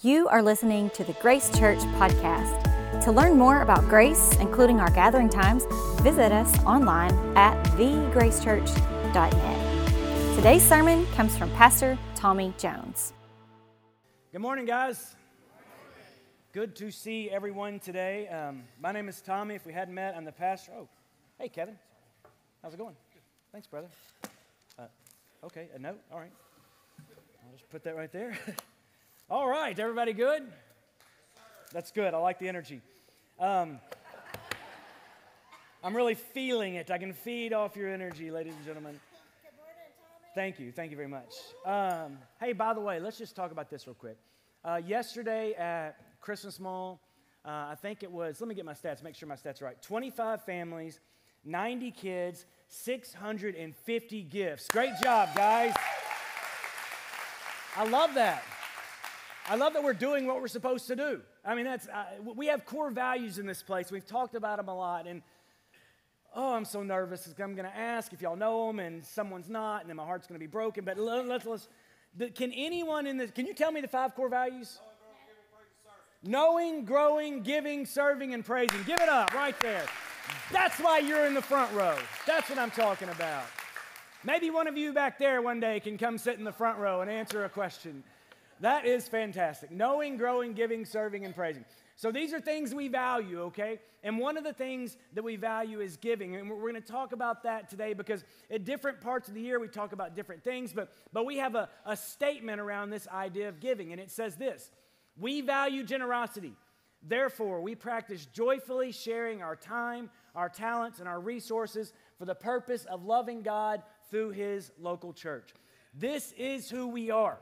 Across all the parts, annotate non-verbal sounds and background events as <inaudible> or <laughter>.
You are listening to the Grace Church podcast. To learn more about Grace, including our gathering times, visit us online at thegracechurch.net. Today's sermon comes from Pastor Tommy Jones. Good morning, guys. Good to see everyone today. Um, my name is Tommy. If we hadn't met, I'm the pastor. Oh, hey, Kevin. How's it going? Thanks, brother. Uh, okay, a note. All right. I'll just put that right there. <laughs> All right, everybody good? That's good. I like the energy. Um, I'm really feeling it. I can feed off your energy, ladies and gentlemen. Thank you. Thank you very much. Um, hey, by the way, let's just talk about this real quick. Uh, yesterday at Christmas Mall, uh, I think it was, let me get my stats, make sure my stats are right 25 families, 90 kids, 650 gifts. Great job, guys. I love that. I love that we're doing what we're supposed to do. I mean, that's, uh, we have core values in this place. We've talked about them a lot. And oh, I'm so nervous. I'm going to ask if y'all know them and someone's not, and then my heart's going to be broken. But let's, let's, can anyone in this, can you tell me the five core values? Knowing, growing, giving, serving, and praising. Give it up right there. That's why you're in the front row. That's what I'm talking about. Maybe one of you back there one day can come sit in the front row and answer a question. That is fantastic. Knowing, growing, giving, serving, and praising. So these are things we value, okay? And one of the things that we value is giving. And we're going to talk about that today because at different parts of the year we talk about different things, but, but we have a, a statement around this idea of giving. And it says this We value generosity. Therefore, we practice joyfully sharing our time, our talents, and our resources for the purpose of loving God through His local church. This is who we are.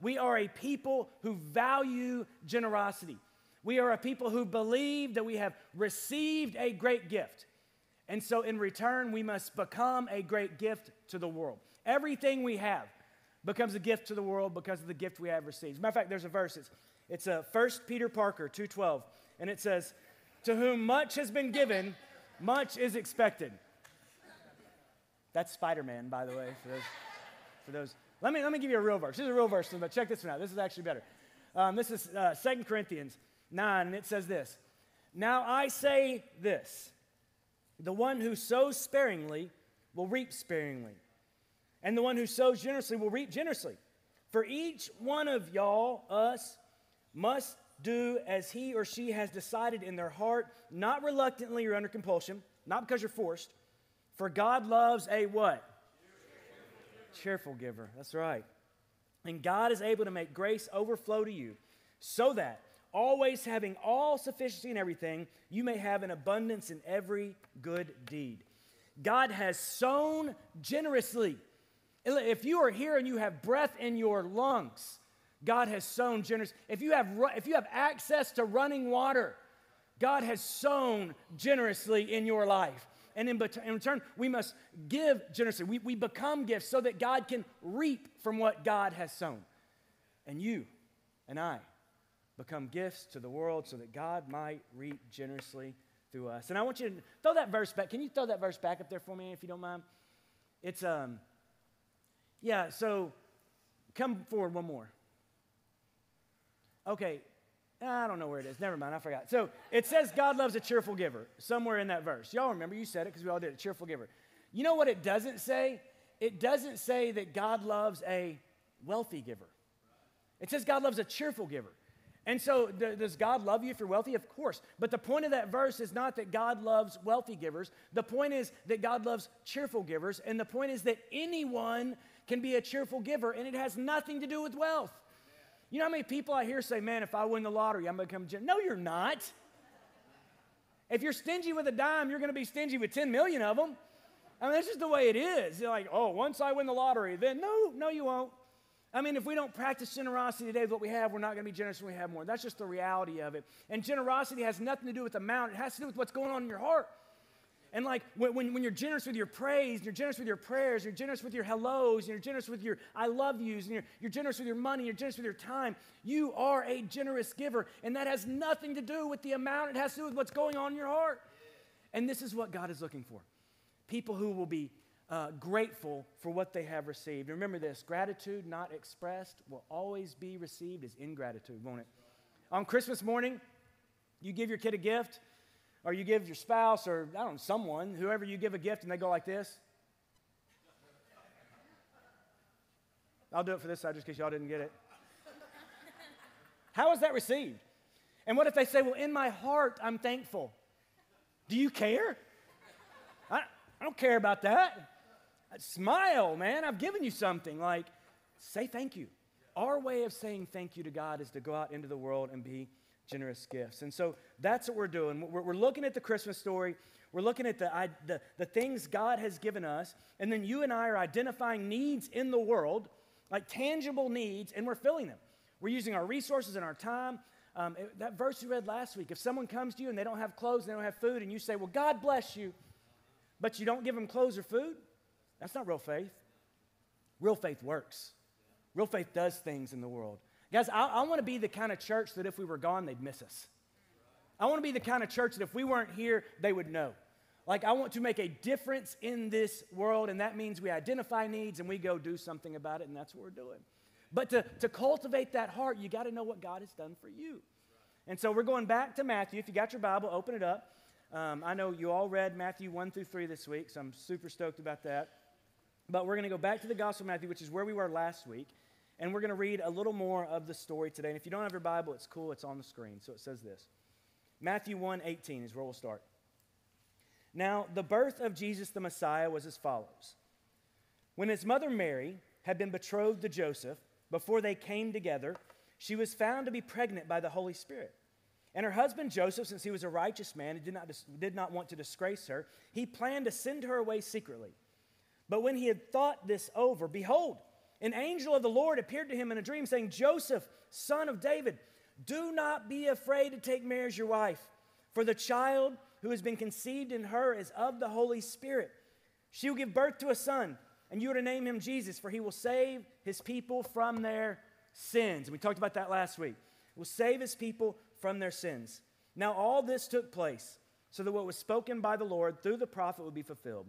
We are a people who value generosity. We are a people who believe that we have received a great gift. And so, in return, we must become a great gift to the world. Everything we have becomes a gift to the world because of the gift we have received. As a matter of fact, there's a verse. It's, it's uh, a 1 Peter Parker 2.12. And it says, To whom much has been given, much is expected. That's Spider Man, by the way, for those. For those. Let, me, let me give you a real verse. This is a real verse, but check this one out. This is actually better. Um, this is uh, 2 Corinthians 9, and it says this Now I say this the one who sows sparingly will reap sparingly, and the one who sows generously will reap generously. For each one of y'all, us, must do as he or she has decided in their heart, not reluctantly or under compulsion, not because you're forced. For God loves a what? Cheerful giver. That's right. And God is able to make grace overflow to you so that always having all sufficiency in everything, you may have an abundance in every good deed. God has sown generously. If you are here and you have breath in your lungs, God has sown generous. If you have, if you have access to running water, God has sown generously in your life. And in, in return, we must give generously. We, we become gifts so that God can reap from what God has sown. And you and I become gifts to the world so that God might reap generously through us. And I want you to throw that verse back. Can you throw that verse back up there for me if you don't mind? It's, um, yeah, so come forward one more. Okay, I don't know where it is. Never mind, I forgot. So it says God loves a cheerful giver somewhere in that verse. Y'all remember, you said it because we all did, a cheerful giver. You know what it doesn't say? It doesn't say that God loves a wealthy giver. It says God loves a cheerful giver. And so, does God love you if you're wealthy? Of course. But the point of that verse is not that God loves wealthy givers. The point is that God loves cheerful givers. And the point is that anyone can be a cheerful giver, and it has nothing to do with wealth. You know how many people I hear say, man, if I win the lottery, I'm going to become generous? No, you're not. If you're stingy with a dime, you're going to be stingy with 10 million of them. I mean, that's just the way it is. You're like, oh, once I win the lottery, then no, no, you won't. I mean, if we don't practice generosity today with what we have, we're not going to be generous when we have more. That's just the reality of it. And generosity has nothing to do with the amount, it has to do with what's going on in your heart. And like when, when, you're generous with your praise, you're generous with your prayers, you're generous with your hellos, and you're generous with your I love yous, and you're, you're generous with your money, you're generous with your time, you are a generous giver. And that has nothing to do with the amount, it has to do with what's going on in your heart. And this is what God is looking for people who will be uh, grateful for what they have received. remember this gratitude not expressed will always be received as ingratitude, won't it? on Christmas morning, you give your kid a gift, or you give your spouse, or I don't know, someone, whoever you give a gift, and they go like this. I'll do it for this side just in case y'all didn't get it. How is that received? And what if they say, Well, in my heart, I'm thankful? Do you care? I, I don't care about that. Smile, man. I've given you something. Like, say thank you. Our way of saying thank you to God is to go out into the world and be generous gifts. And so that's what we're doing. We're, we're looking at the Christmas story. We're looking at the, I, the, the things God has given us. And then you and I are identifying needs in the world, like tangible needs, and we're filling them. We're using our resources and our time. Um, it, that verse you read last week if someone comes to you and they don't have clothes, and they don't have food, and you say, Well, God bless you, but you don't give them clothes or food, that's not real faith. Real faith works. Real faith does things in the world. Guys, I, I want to be the kind of church that if we were gone, they'd miss us. I want to be the kind of church that if we weren't here, they would know. Like, I want to make a difference in this world, and that means we identify needs and we go do something about it, and that's what we're doing. But to, to cultivate that heart, you got to know what God has done for you. And so we're going back to Matthew. If you got your Bible, open it up. Um, I know you all read Matthew 1 through 3 this week, so I'm super stoked about that. But we're going to go back to the Gospel of Matthew, which is where we were last week. And we're going to read a little more of the story today. And if you don't have your Bible, it's cool, it's on the screen. So it says this Matthew 1 18 is where we'll start. Now, the birth of Jesus the Messiah was as follows. When his mother Mary had been betrothed to Joseph, before they came together, she was found to be pregnant by the Holy Spirit. And her husband Joseph, since he was a righteous man and did not, did not want to disgrace her, he planned to send her away secretly. But when he had thought this over, behold, an angel of the Lord appeared to him in a dream, saying, Joseph, son of David, do not be afraid to take Mary as your wife, for the child who has been conceived in her is of the Holy Spirit. She will give birth to a son, and you are to name him Jesus, for he will save his people from their sins. And we talked about that last week. Will save his people from their sins. Now, all this took place so that what was spoken by the Lord through the prophet would be fulfilled.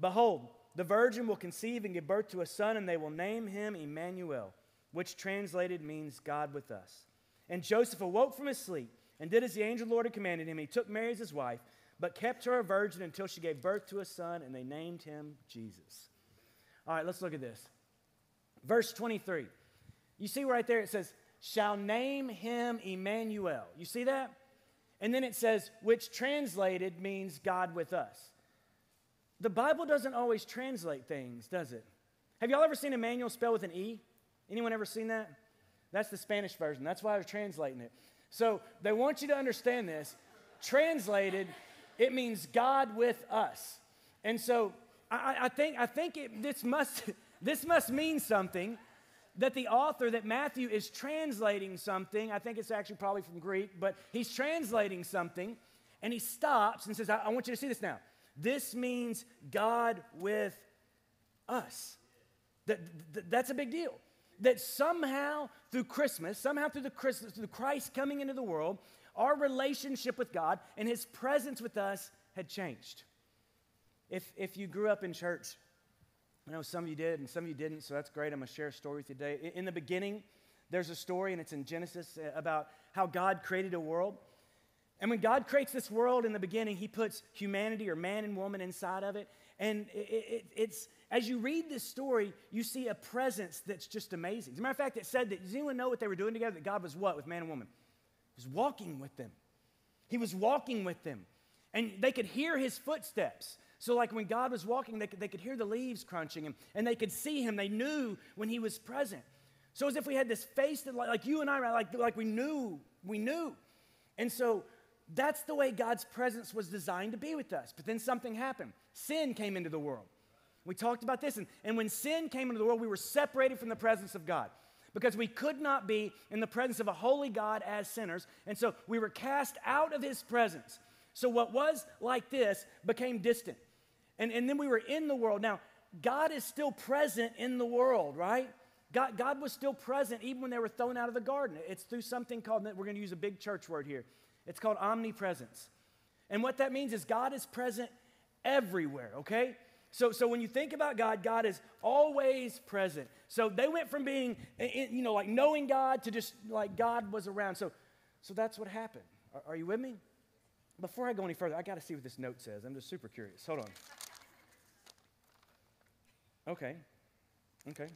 Behold, the virgin will conceive and give birth to a son, and they will name him Emmanuel, which translated means God with us. And Joseph awoke from his sleep and did as the angel Lord had commanded him. He took Mary as his wife, but kept her a virgin until she gave birth to a son, and they named him Jesus. All right, let's look at this. Verse 23. You see right there it says, shall name him Emmanuel. You see that? And then it says, which translated means God with us. The Bible doesn't always translate things, does it? Have y'all ever seen Emmanuel spelled with an E? Anyone ever seen that? That's the Spanish version. That's why I was translating it. So they want you to understand this. Translated, it means God with us. And so I, I think, I think it, this, must, <laughs> this must mean something that the author, that Matthew is translating something. I think it's actually probably from Greek, but he's translating something and he stops and says, I, I want you to see this now. This means God with us. That, that, that's a big deal. That somehow through Christmas, somehow through the Christmas, through Christ coming into the world, our relationship with God and his presence with us had changed. If, if you grew up in church, I know some of you did and some of you didn't, so that's great. I'm going to share a story with you today. In the beginning, there's a story, and it's in Genesis, uh, about how God created a world. And when God creates this world in the beginning, He puts humanity or man and woman inside of it. And it, it, it's as you read this story, you see a presence that's just amazing. As a matter of fact, it said that does anyone know what they were doing together? That God was what with man and woman? He was walking with them. He was walking with them. And they could hear his footsteps. So, like when God was walking, they could, they could hear the leaves crunching him, and they could see him. They knew when he was present. So, as if we had this face that, like, like you and I, like, like we knew, we knew. And so, that's the way God's presence was designed to be with us. But then something happened. Sin came into the world. We talked about this. And, and when sin came into the world, we were separated from the presence of God because we could not be in the presence of a holy God as sinners. And so we were cast out of his presence. So what was like this became distant. And, and then we were in the world. Now, God is still present in the world, right? God, God was still present even when they were thrown out of the garden. It's through something called, we're going to use a big church word here. It's called omnipresence. And what that means is God is present everywhere, okay? So, so when you think about God, God is always present. So they went from being, you know, like knowing God to just like God was around. So, So that's what happened. Are, are you with me? Before I go any further, I got to see what this note says. I'm just super curious. Hold on. Okay. Okay.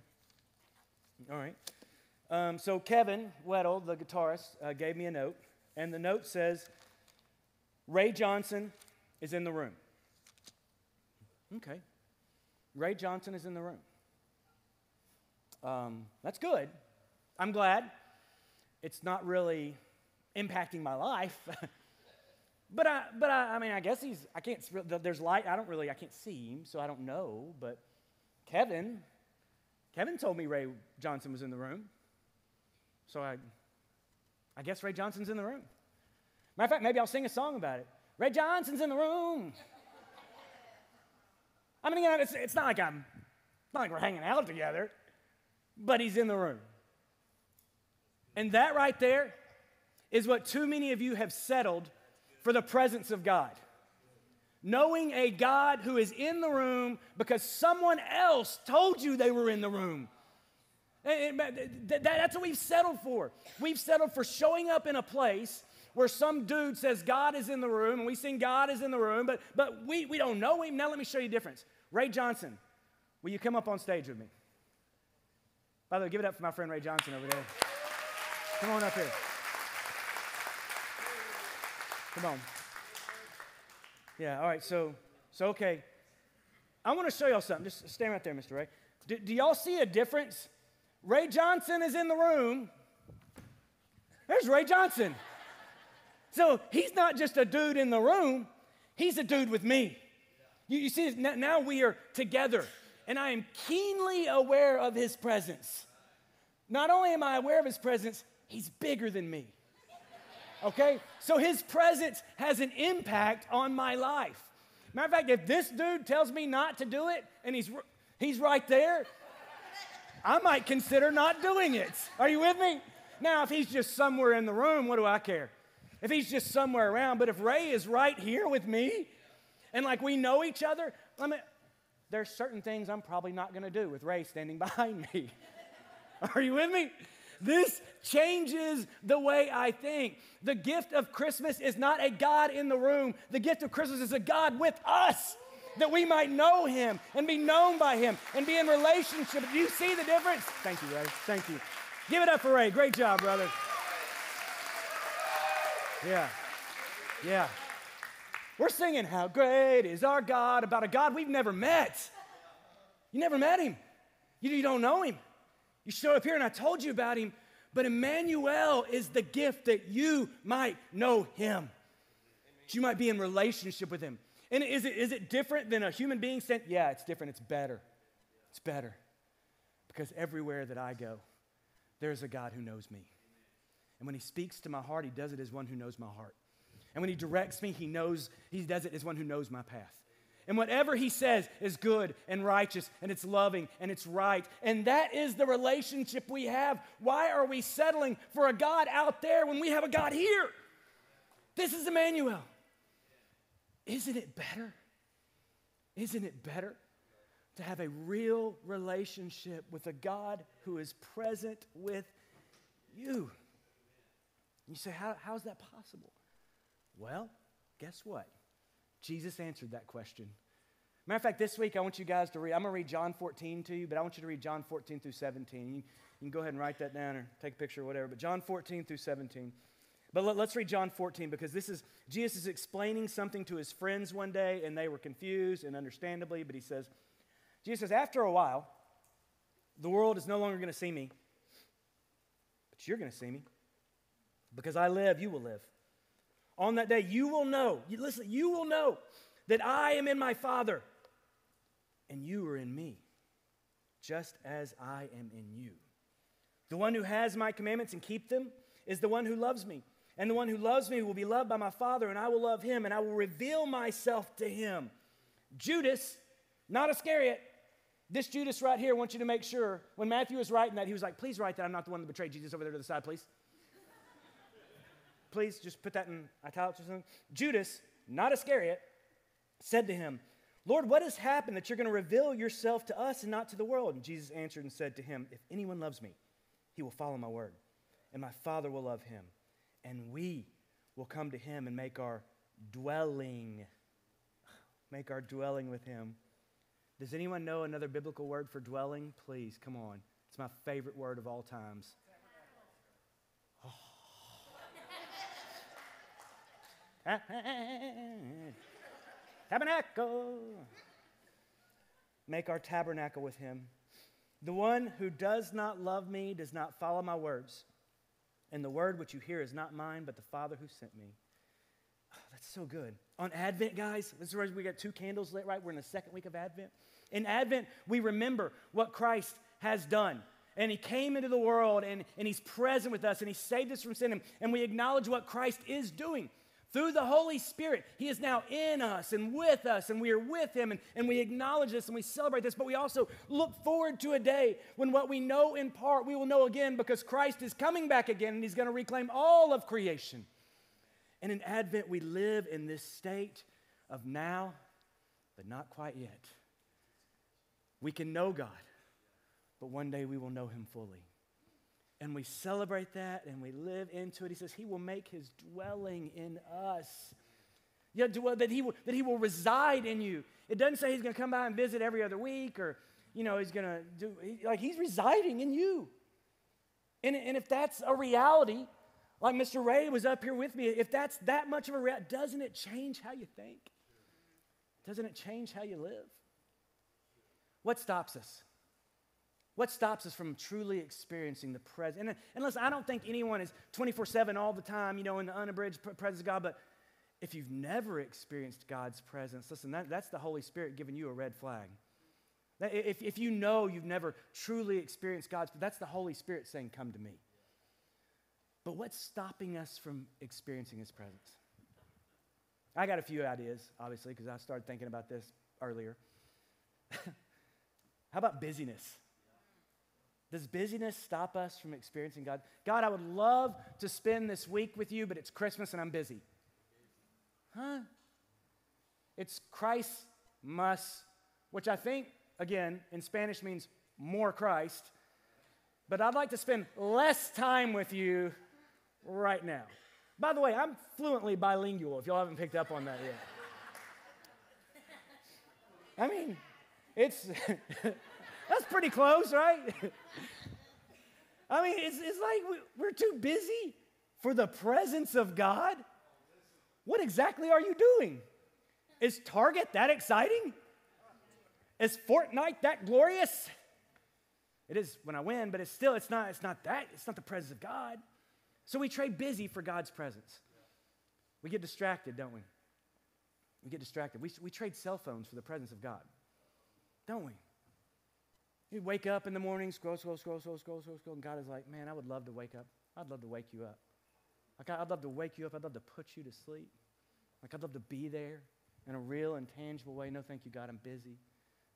All right. Um, so Kevin Weddle, the guitarist, uh, gave me a note, and the note says, Ray Johnson is in the room. Okay. Ray Johnson is in the room. Um, that's good. I'm glad. It's not really impacting my life. <laughs> but I, but I, I mean, I guess he's, I can't, there's light. I don't really, I can't see him, so I don't know. But Kevin, Kevin told me Ray Johnson was in the room. So I, I guess Ray Johnson's in the room. Matter of fact, maybe I'll sing a song about it. Ray Johnson's in the room. I mean, you know, it's, it's not like I'm, not like we're hanging out together, but he's in the room. And that right there is what too many of you have settled for the presence of God. Knowing a God who is in the room because someone else told you they were in the room. That's what we've settled for. We've settled for showing up in a place where some dude says God is in the room and we sing God is in the room, but, but we, we don't know him. Now let me show you the difference. Ray Johnson, will you come up on stage with me? By the way, give it up for my friend Ray Johnson over there. Come on up here. Come on. Yeah, all right, so, so okay. I want to show y'all something. Just stand right there, Mr. Ray. Do, do y'all see a difference Ray Johnson is in the room. There's Ray Johnson. So he's not just a dude in the room, he's a dude with me. You, you see, now we are together, and I am keenly aware of his presence. Not only am I aware of his presence, he's bigger than me. Okay? So his presence has an impact on my life. Matter of fact, if this dude tells me not to do it and he's, he's right there, I might consider not doing it. Are you with me? Now, if he's just somewhere in the room, what do I care? If he's just somewhere around, but if Ray is right here with me and like we know each other, I mean, there's certain things I'm probably not going to do with Ray standing <laughs> behind me. Are you with me? This changes the way I think. The gift of Christmas is not a God in the room, the gift of Christmas is a God with us that we might know him and be known by him and be in relationship. Do you see the difference? Thank you, Ray. Thank you. Give it up for Ray. Great job, brother. Yeah. Yeah. We're singing, How Great is Our God, about a God we've never met. You never met him. You, you don't know him. You showed up here and I told you about him, but Emmanuel is the gift that you might know him. That you might be in relationship with him. And is it, is it different than a human being sent? Yeah, it's different. It's better. It's better. Because everywhere that I go, there's a God who knows me. And when he speaks to my heart, he does it as one who knows my heart. And when he directs me, he knows, he does it as one who knows my path. And whatever he says is good and righteous and it's loving and it's right. And that is the relationship we have. Why are we settling for a God out there when we have a God here? This is Emmanuel. Isn't it better? Isn't it better to have a real relationship with a God who is present with you? You say, How, how is that possible? Well, guess what? Jesus answered that question. Matter of fact, this week I want you guys to read, I'm going to read John 14 to you, but I want you to read John 14 through 17. You, you can go ahead and write that down or take a picture or whatever, but John 14 through 17. But let, us read John 14 because this is Jesus is explaining something to his friends one day, and they were confused, and understandably, but he says, Jesus says, After a while, the world is no longer going to see me, but you're going to see me. Because I live, you will live. On that day, you will know, you, listen, you will know that I am in my Father, and you are in me, just as I am in you. The one who has my commandments and keep them is the one who loves me. And the one who loves me will be loved by my Father, and I will love him, and I will reveal myself to him. Judas, not Iscariot, this Judas right here, I want you to make sure when Matthew was writing that, he was like, please write that I'm not the one that betrayed Jesus over there to the side, please. please just put that in italics or something. Judas, not Iscariot, said to him, Lord, what has happened that you're going to reveal yourself to us and not to the world? And Jesus answered and said to him, If anyone loves me, he will follow my word, and my Father will love him and we will come to him and make our dwelling, make our dwelling with him. Does anyone know another biblical word for dwelling? Please, come on. It's my favorite word of all times. Oh. <laughs> tabernacle. Make our tabernacle with him. The one who does not love me does not follow my words. And the word which you hear is not mine, but the Father who sent me. Oh, that's so good. On Advent, guys, this is where we got two candles lit, right? We're in the second week of Advent. In Advent, we remember what Christ has done. And he came into the world and, and he's present with us and he saved us from sin. And, and we acknowledge what Christ is doing. Through the Holy Spirit, He is now in us and with us, and we are with Him, and, and we acknowledge this and we celebrate this, but we also look forward to a day when what we know in part we will know again because Christ is coming back again and He's going to reclaim all of creation. And in Advent, we live in this state of now, but not quite yet. We can know God, but one day we will know Him fully and we celebrate that and we live into it. He says he will make his dwelling in us. Yeah, that he will, that he will reside in you. It doesn't say he's going to come by and visit every other week or, you know, he's going to do, like he's residing in you. And, and if that's a reality, like Mr. Ray was up here with me, if that's that much of a reality, doesn't it change how you think? Doesn't it change how you live? What stops us? What stops us from truly experiencing the presence? And, unless I don't think anyone is 24 7 all the time, you know, in the unabridged presence of God, but if you've never experienced God's presence, listen, that, that's the Holy Spirit giving you a red flag. If, if you know you've never truly experienced God's, that's the Holy Spirit saying, Come to me. But what's stopping us from experiencing His presence? I got a few ideas, obviously, because I started thinking about this earlier. <laughs> How about busyness? Does busyness stop us from experiencing God? God, I would love to spend this week with you, but it's Christmas and I'm busy. Huh? It's Christ must, which I think, again, in Spanish means more Christ. But I'd like to spend less time with you right now. By the way, I'm fluently bilingual if y'all haven't picked up on that yet. I mean, it's <laughs> That's pretty close, right? <laughs> I mean, it's, it's like we're too busy for the presence of God. What exactly are you doing? Is Target that exciting? Is Fortnite that glorious? It is when I win, but it's still, it's not, it's not that, it's not the presence of God. So we trade busy for God's presence. We get distracted, don't we? We get distracted. We, we trade cell phones for the presence of God, don't we? You wake up in the morning, scroll, scroll, scroll, scroll, scroll, scroll, scroll, and God is like, man, I would love to wake up. I'd love to wake you up. Like, I'd love to wake you up. I'd love to put you to sleep. Like, I'd love to be there in a real and tangible way. No, thank you, God. I'm busy.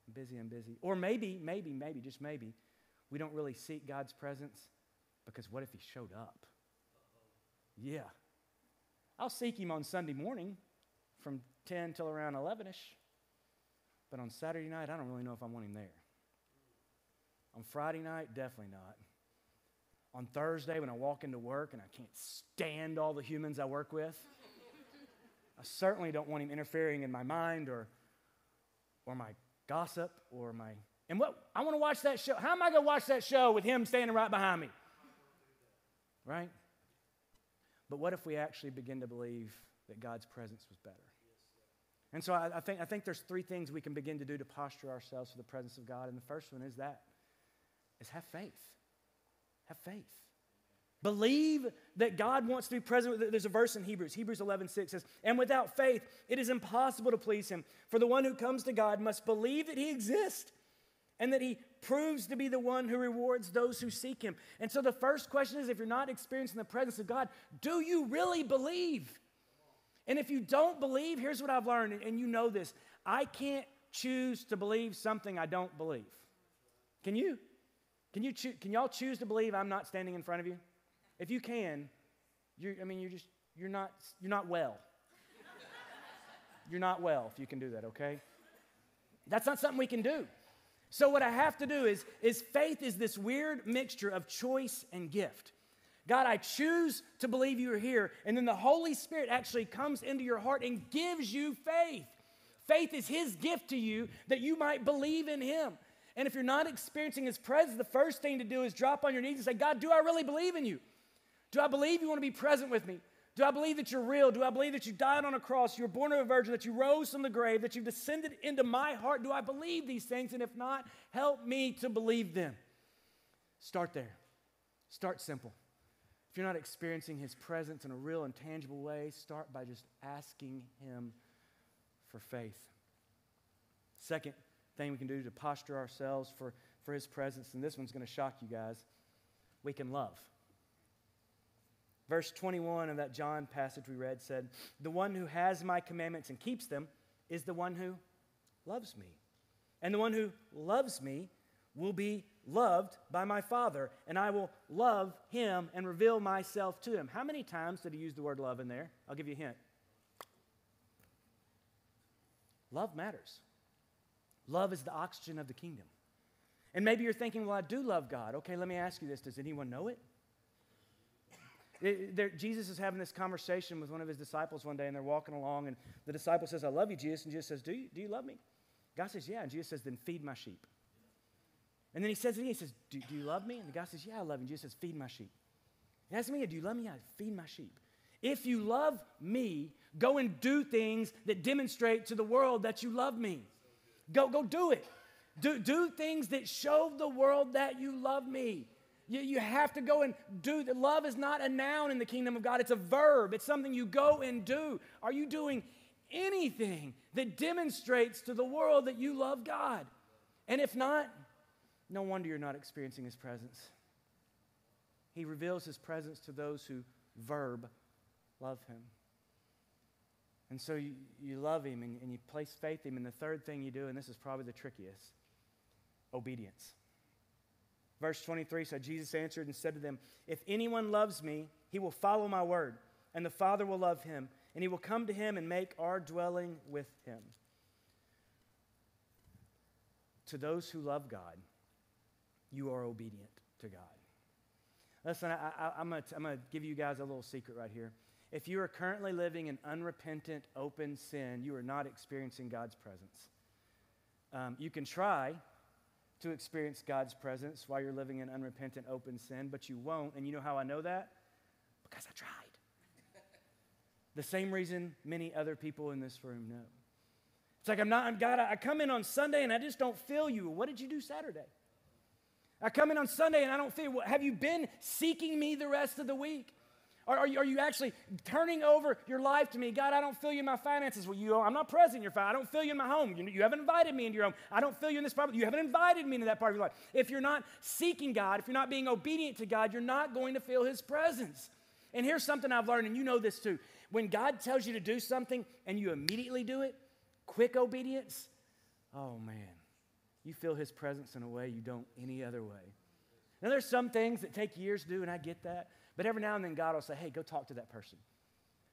I'm busy. I'm busy. Or maybe, maybe, maybe, just maybe, we don't really seek God's presence because what if He showed up? Yeah. I'll seek Him on Sunday morning from 10 till around 11 ish. But on Saturday night, I don't really know if I want Him there. On Friday night, definitely not. On Thursday, when I walk into work and I can't stand all the humans I work with, I certainly don't want him interfering in my mind or, or my gossip or my. And what? I want to watch that show. How am I going to watch that show with him standing right behind me? Right? But what if we actually begin to believe that God's presence was better? And so I, I, think, I think there's three things we can begin to do to posture ourselves for the presence of God. And the first one is that is have faith. Have faith. Believe that God wants to be present. There's a verse in Hebrews, Hebrews 11, 6 says, And without faith, it is impossible to please him. For the one who comes to God must believe that he exists and that he proves to be the one who rewards those who seek him. And so the first question is if you're not experiencing the presence of God, do you really believe? And if you don't believe, here's what I've learned, and you know this I can't choose to believe something I don't believe. Can you? Can, you choo- can y'all choose to believe I'm not standing in front of you? If you can, you're, I mean, you're just, you're not, you're not well. you're not well if you can do that, okay? That's not something we can do. So what I have to do is, is faith is this weird mixture of choice and gift. God, I choose to believe you are here. And then the Holy Spirit actually comes into your heart and gives you faith. Faith is His gift to you that you might believe in Him. And if you're not experiencing His presence, the first thing to do is drop on your knees and say, God, do I really believe in you? Do I believe you want to be present with me? Do I believe that you're real? Do I believe that you died on a cross, you were born of a virgin, that you rose from the grave, that you've descended into my heart? Do I believe these things? And if not, help me to believe them. Start there. Start simple. If you're not experiencing his presence in a real and tangible way, start by just asking him for faith. Second thing we can do to posture ourselves for, for his presence, and this one's going to shock you guys, we can love. Verse 21 of that John passage we read said, The one who has my commandments and keeps them is the one who loves me. And the one who loves me will be loved by my Father, and I will love him and reveal myself to him. How many times did he use the word love in there? I'll give you a hint. Love matters. Love is the oxygen of the kingdom. And maybe you're thinking, well, I do love God. Okay, let me ask you this Does anyone know it? it there, Jesus is having this conversation with one of his disciples one day, and they're walking along, and the disciple says, I love you, Jesus. And Jesus says, Do you, do you love me? God says, Yeah. And Jesus says, Then feed my sheep. And then he says, again, He says, do, do, you love me? And the guy says, Yeah, I love you. And Jesus says, Feed my sheep. He asks me, Do you love me? Yeah, feed my sheep. If you love me, go and do things that demonstrate to the world that you love me. Go, go do it. Do, do things that show the world that you love me. You, you have to go and do. Love is not a noun in the kingdom of God, it's a verb. It's something you go and do. Are you doing anything that demonstrates to the world that you love God? And if not, no wonder you're not experiencing His presence. He reveals His presence to those who verb love Him. And so you, you love Him and, and you place faith in Him. And the third thing you do, and this is probably the trickiest obedience. Verse 23 said, Jesus answered and said to them, If anyone loves me, he will follow my word, and the Father will love him, and he will come to him and make our dwelling with him. To those who love God, you are obedient to God. Listen, I, am going to give you guys a little secret right here. If you are currently living in unrepentant, open sin, you are not experiencing God's presence. Um, you can try to experience God's presence while you're living in unrepentant, open sin, but you won't. And you know how I know that? Because I tried. the same reason many other people in this room know. It's like I'm not, I'm God, I come in on Sunday and I just don't feel you. What did you do Saturday? I come in on Sunday and I don't feel, have you been seeking me the rest of the week? Are, are, you, are you actually turning over your life to me? God, I don't feel you in my finances. Well, you, I'm not present in your finances. I don't feel you in my home. You, you haven't invited me into your home. I don't feel you in this part. You haven't invited me into that part of your life. If you're not seeking God, if you're not being obedient to God, you're not going to feel his presence. And here's something I've learned, and you know this too. When God tells you to do something and you immediately do it, quick obedience, oh man, you feel his presence in a way you don't any other way. Now, there's some things that take years to do, and I get that. But every now and then, God will say, hey, go talk to that person,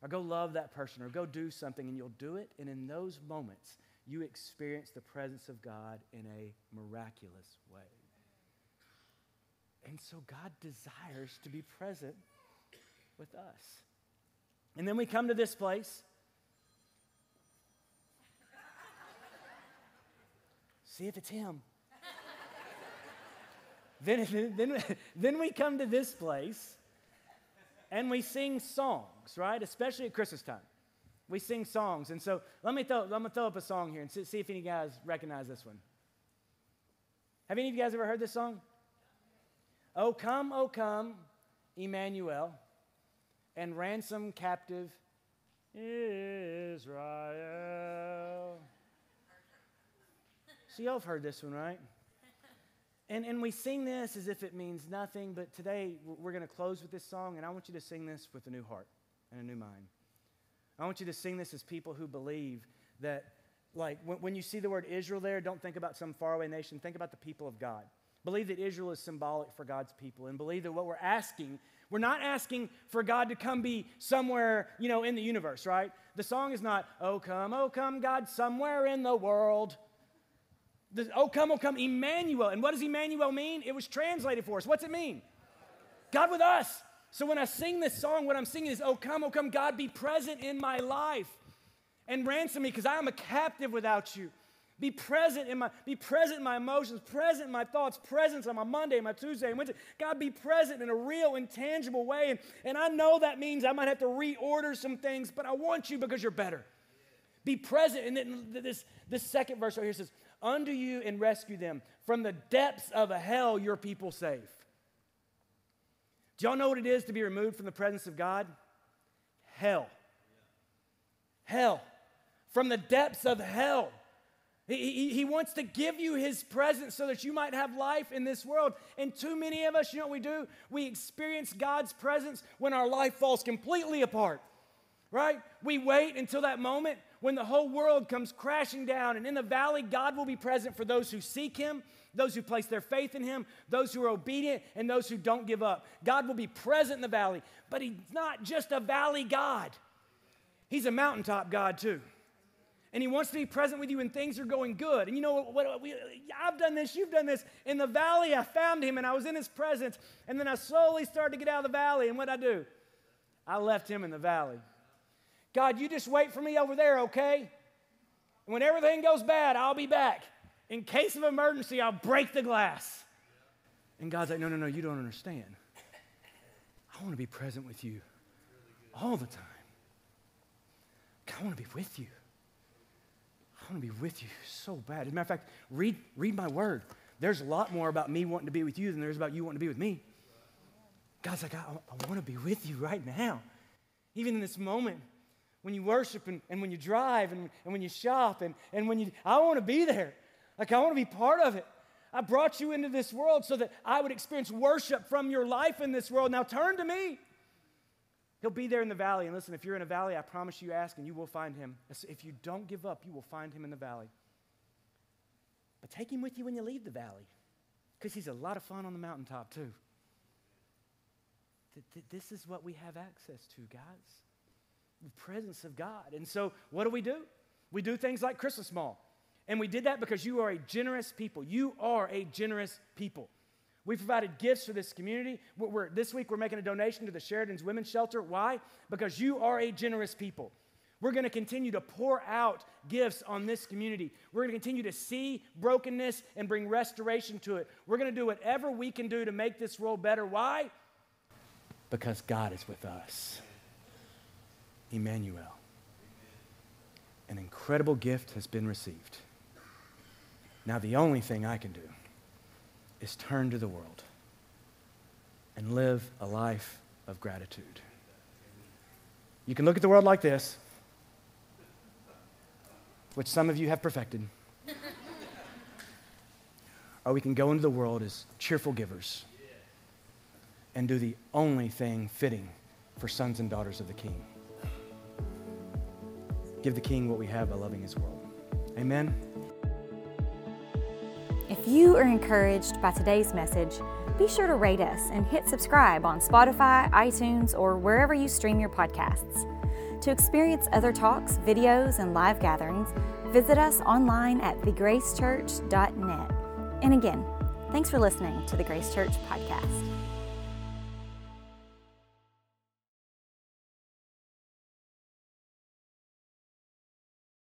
or go love that person, or go do something, and you'll do it. And in those moments, you experience the presence of God in a miraculous way. And so God desires to be present with us. And then we come to this place. See if it's Him. then, <laughs> then, then we come to this place and we sing songs, right? Especially at Christmas time. We sing songs. And so let me throw, me throw up a song here and see, see if any of you guys recognize this one. Have any of you guys ever heard this song? Oh, come, oh, come, Emmanuel, and ransom captive Israel. So, y'all have heard this one, right? And, and we sing this as if it means nothing, but today we're going to close with this song, and I want you to sing this with a new heart and a new mind. I want you to sing this as people who believe that, like, when, when you see the word Israel there, don't think about some faraway nation, think about the people of God. Believe that Israel is symbolic for God's people, and believe that what we're asking, we're not asking for God to come be somewhere, you know, in the universe, right? The song is not, oh, come, oh, come, God, somewhere in the world. The, oh, come, oh, come, Emmanuel. And what does Emmanuel mean? It was translated for us. What's it mean? God with us. So when I sing this song, what I'm singing is, Oh, come, oh, come, God, be present in my life and ransom me because I am a captive without you. Be present in my, be present in my emotions, present in my thoughts, present on my Monday, my Tuesday, and Wednesday. God, be present in a real, intangible way. And, and I know that means I might have to reorder some things, but I want you because you're better. Be present. And then this, this second verse right here says, Unto you and rescue them from the depths of a hell your people save. Do y'all know what it is to be removed from the presence of God? Hell. Hell. From the depths of hell. He, he, he, wants to give you his presence so that you might have life in this world. And too many of us, you know what we do? We experience God's presence when our life falls completely apart, right? We wait until that moment when the whole world comes crashing down. And in the valley, God will be present for those who seek him, those who place their faith in him, those who are obedient, and those who don't give up. God will be present in the valley, but he's not just a valley God, he's a mountaintop God too and he wants to be present with you when things are going good. And you know what, we, I've done this, you've done this. In the valley, I found him and I was in his presence, and then I slowly started to get out of the valley. And what I do? I left him in the valley. God, you just wait for me over there, okay? When everything goes bad, I'll be back. In case of emergency, I'll break the glass. And God's like, no, no, no, you don't understand. I want to be present with you all the time. I want to be with you. I want to be with you so bad. As a matter of fact, read, read my word. There's a lot more about me wanting to be with you than there's about you wanting to be with me. God's like, I, I want to be with you right now. Even in this moment, when you worship and, and when you drive and, and when you shop and, and when you, I want to be there. Like, I want to be part of it. I brought you into this world so that I would experience worship from your life in this world. Now turn to me. He'll be there in the valley. And listen, if you're in a valley, I promise you, ask and you will find him. If you don't give up, you will find him in the valley. But take him with you when you leave the valley because he's a lot of fun on the mountaintop, too. This is what we have access to, guys the presence of God. And so, what do we do? We do things like Christmas Mall. And we did that because you are a generous people. You are a generous people. We provided gifts for this community. We're, this week, we're making a donation to the Sheridan's Women's Shelter. Why? Because you are a generous people. We're going to continue to pour out gifts on this community. We're going to continue to see brokenness and bring restoration to it. We're going to do whatever we can do to make this world better. Why? Because God is with us. Emmanuel. An incredible gift has been received. Now, the only thing I can do is turn to the world and live a life of gratitude. You can look at the world like this, which some of you have perfected. <laughs> or we can go into the world as cheerful givers and do the only thing fitting for sons and daughters of the King. Give the King what we have by loving his world. Amen. If you are encouraged by today's message, be sure to rate us and hit subscribe on Spotify, iTunes, or wherever you stream your podcasts. To experience other talks, videos, and live gatherings, visit us online at thegracechurch.net. And again, thanks for listening to the Grace Church Podcast.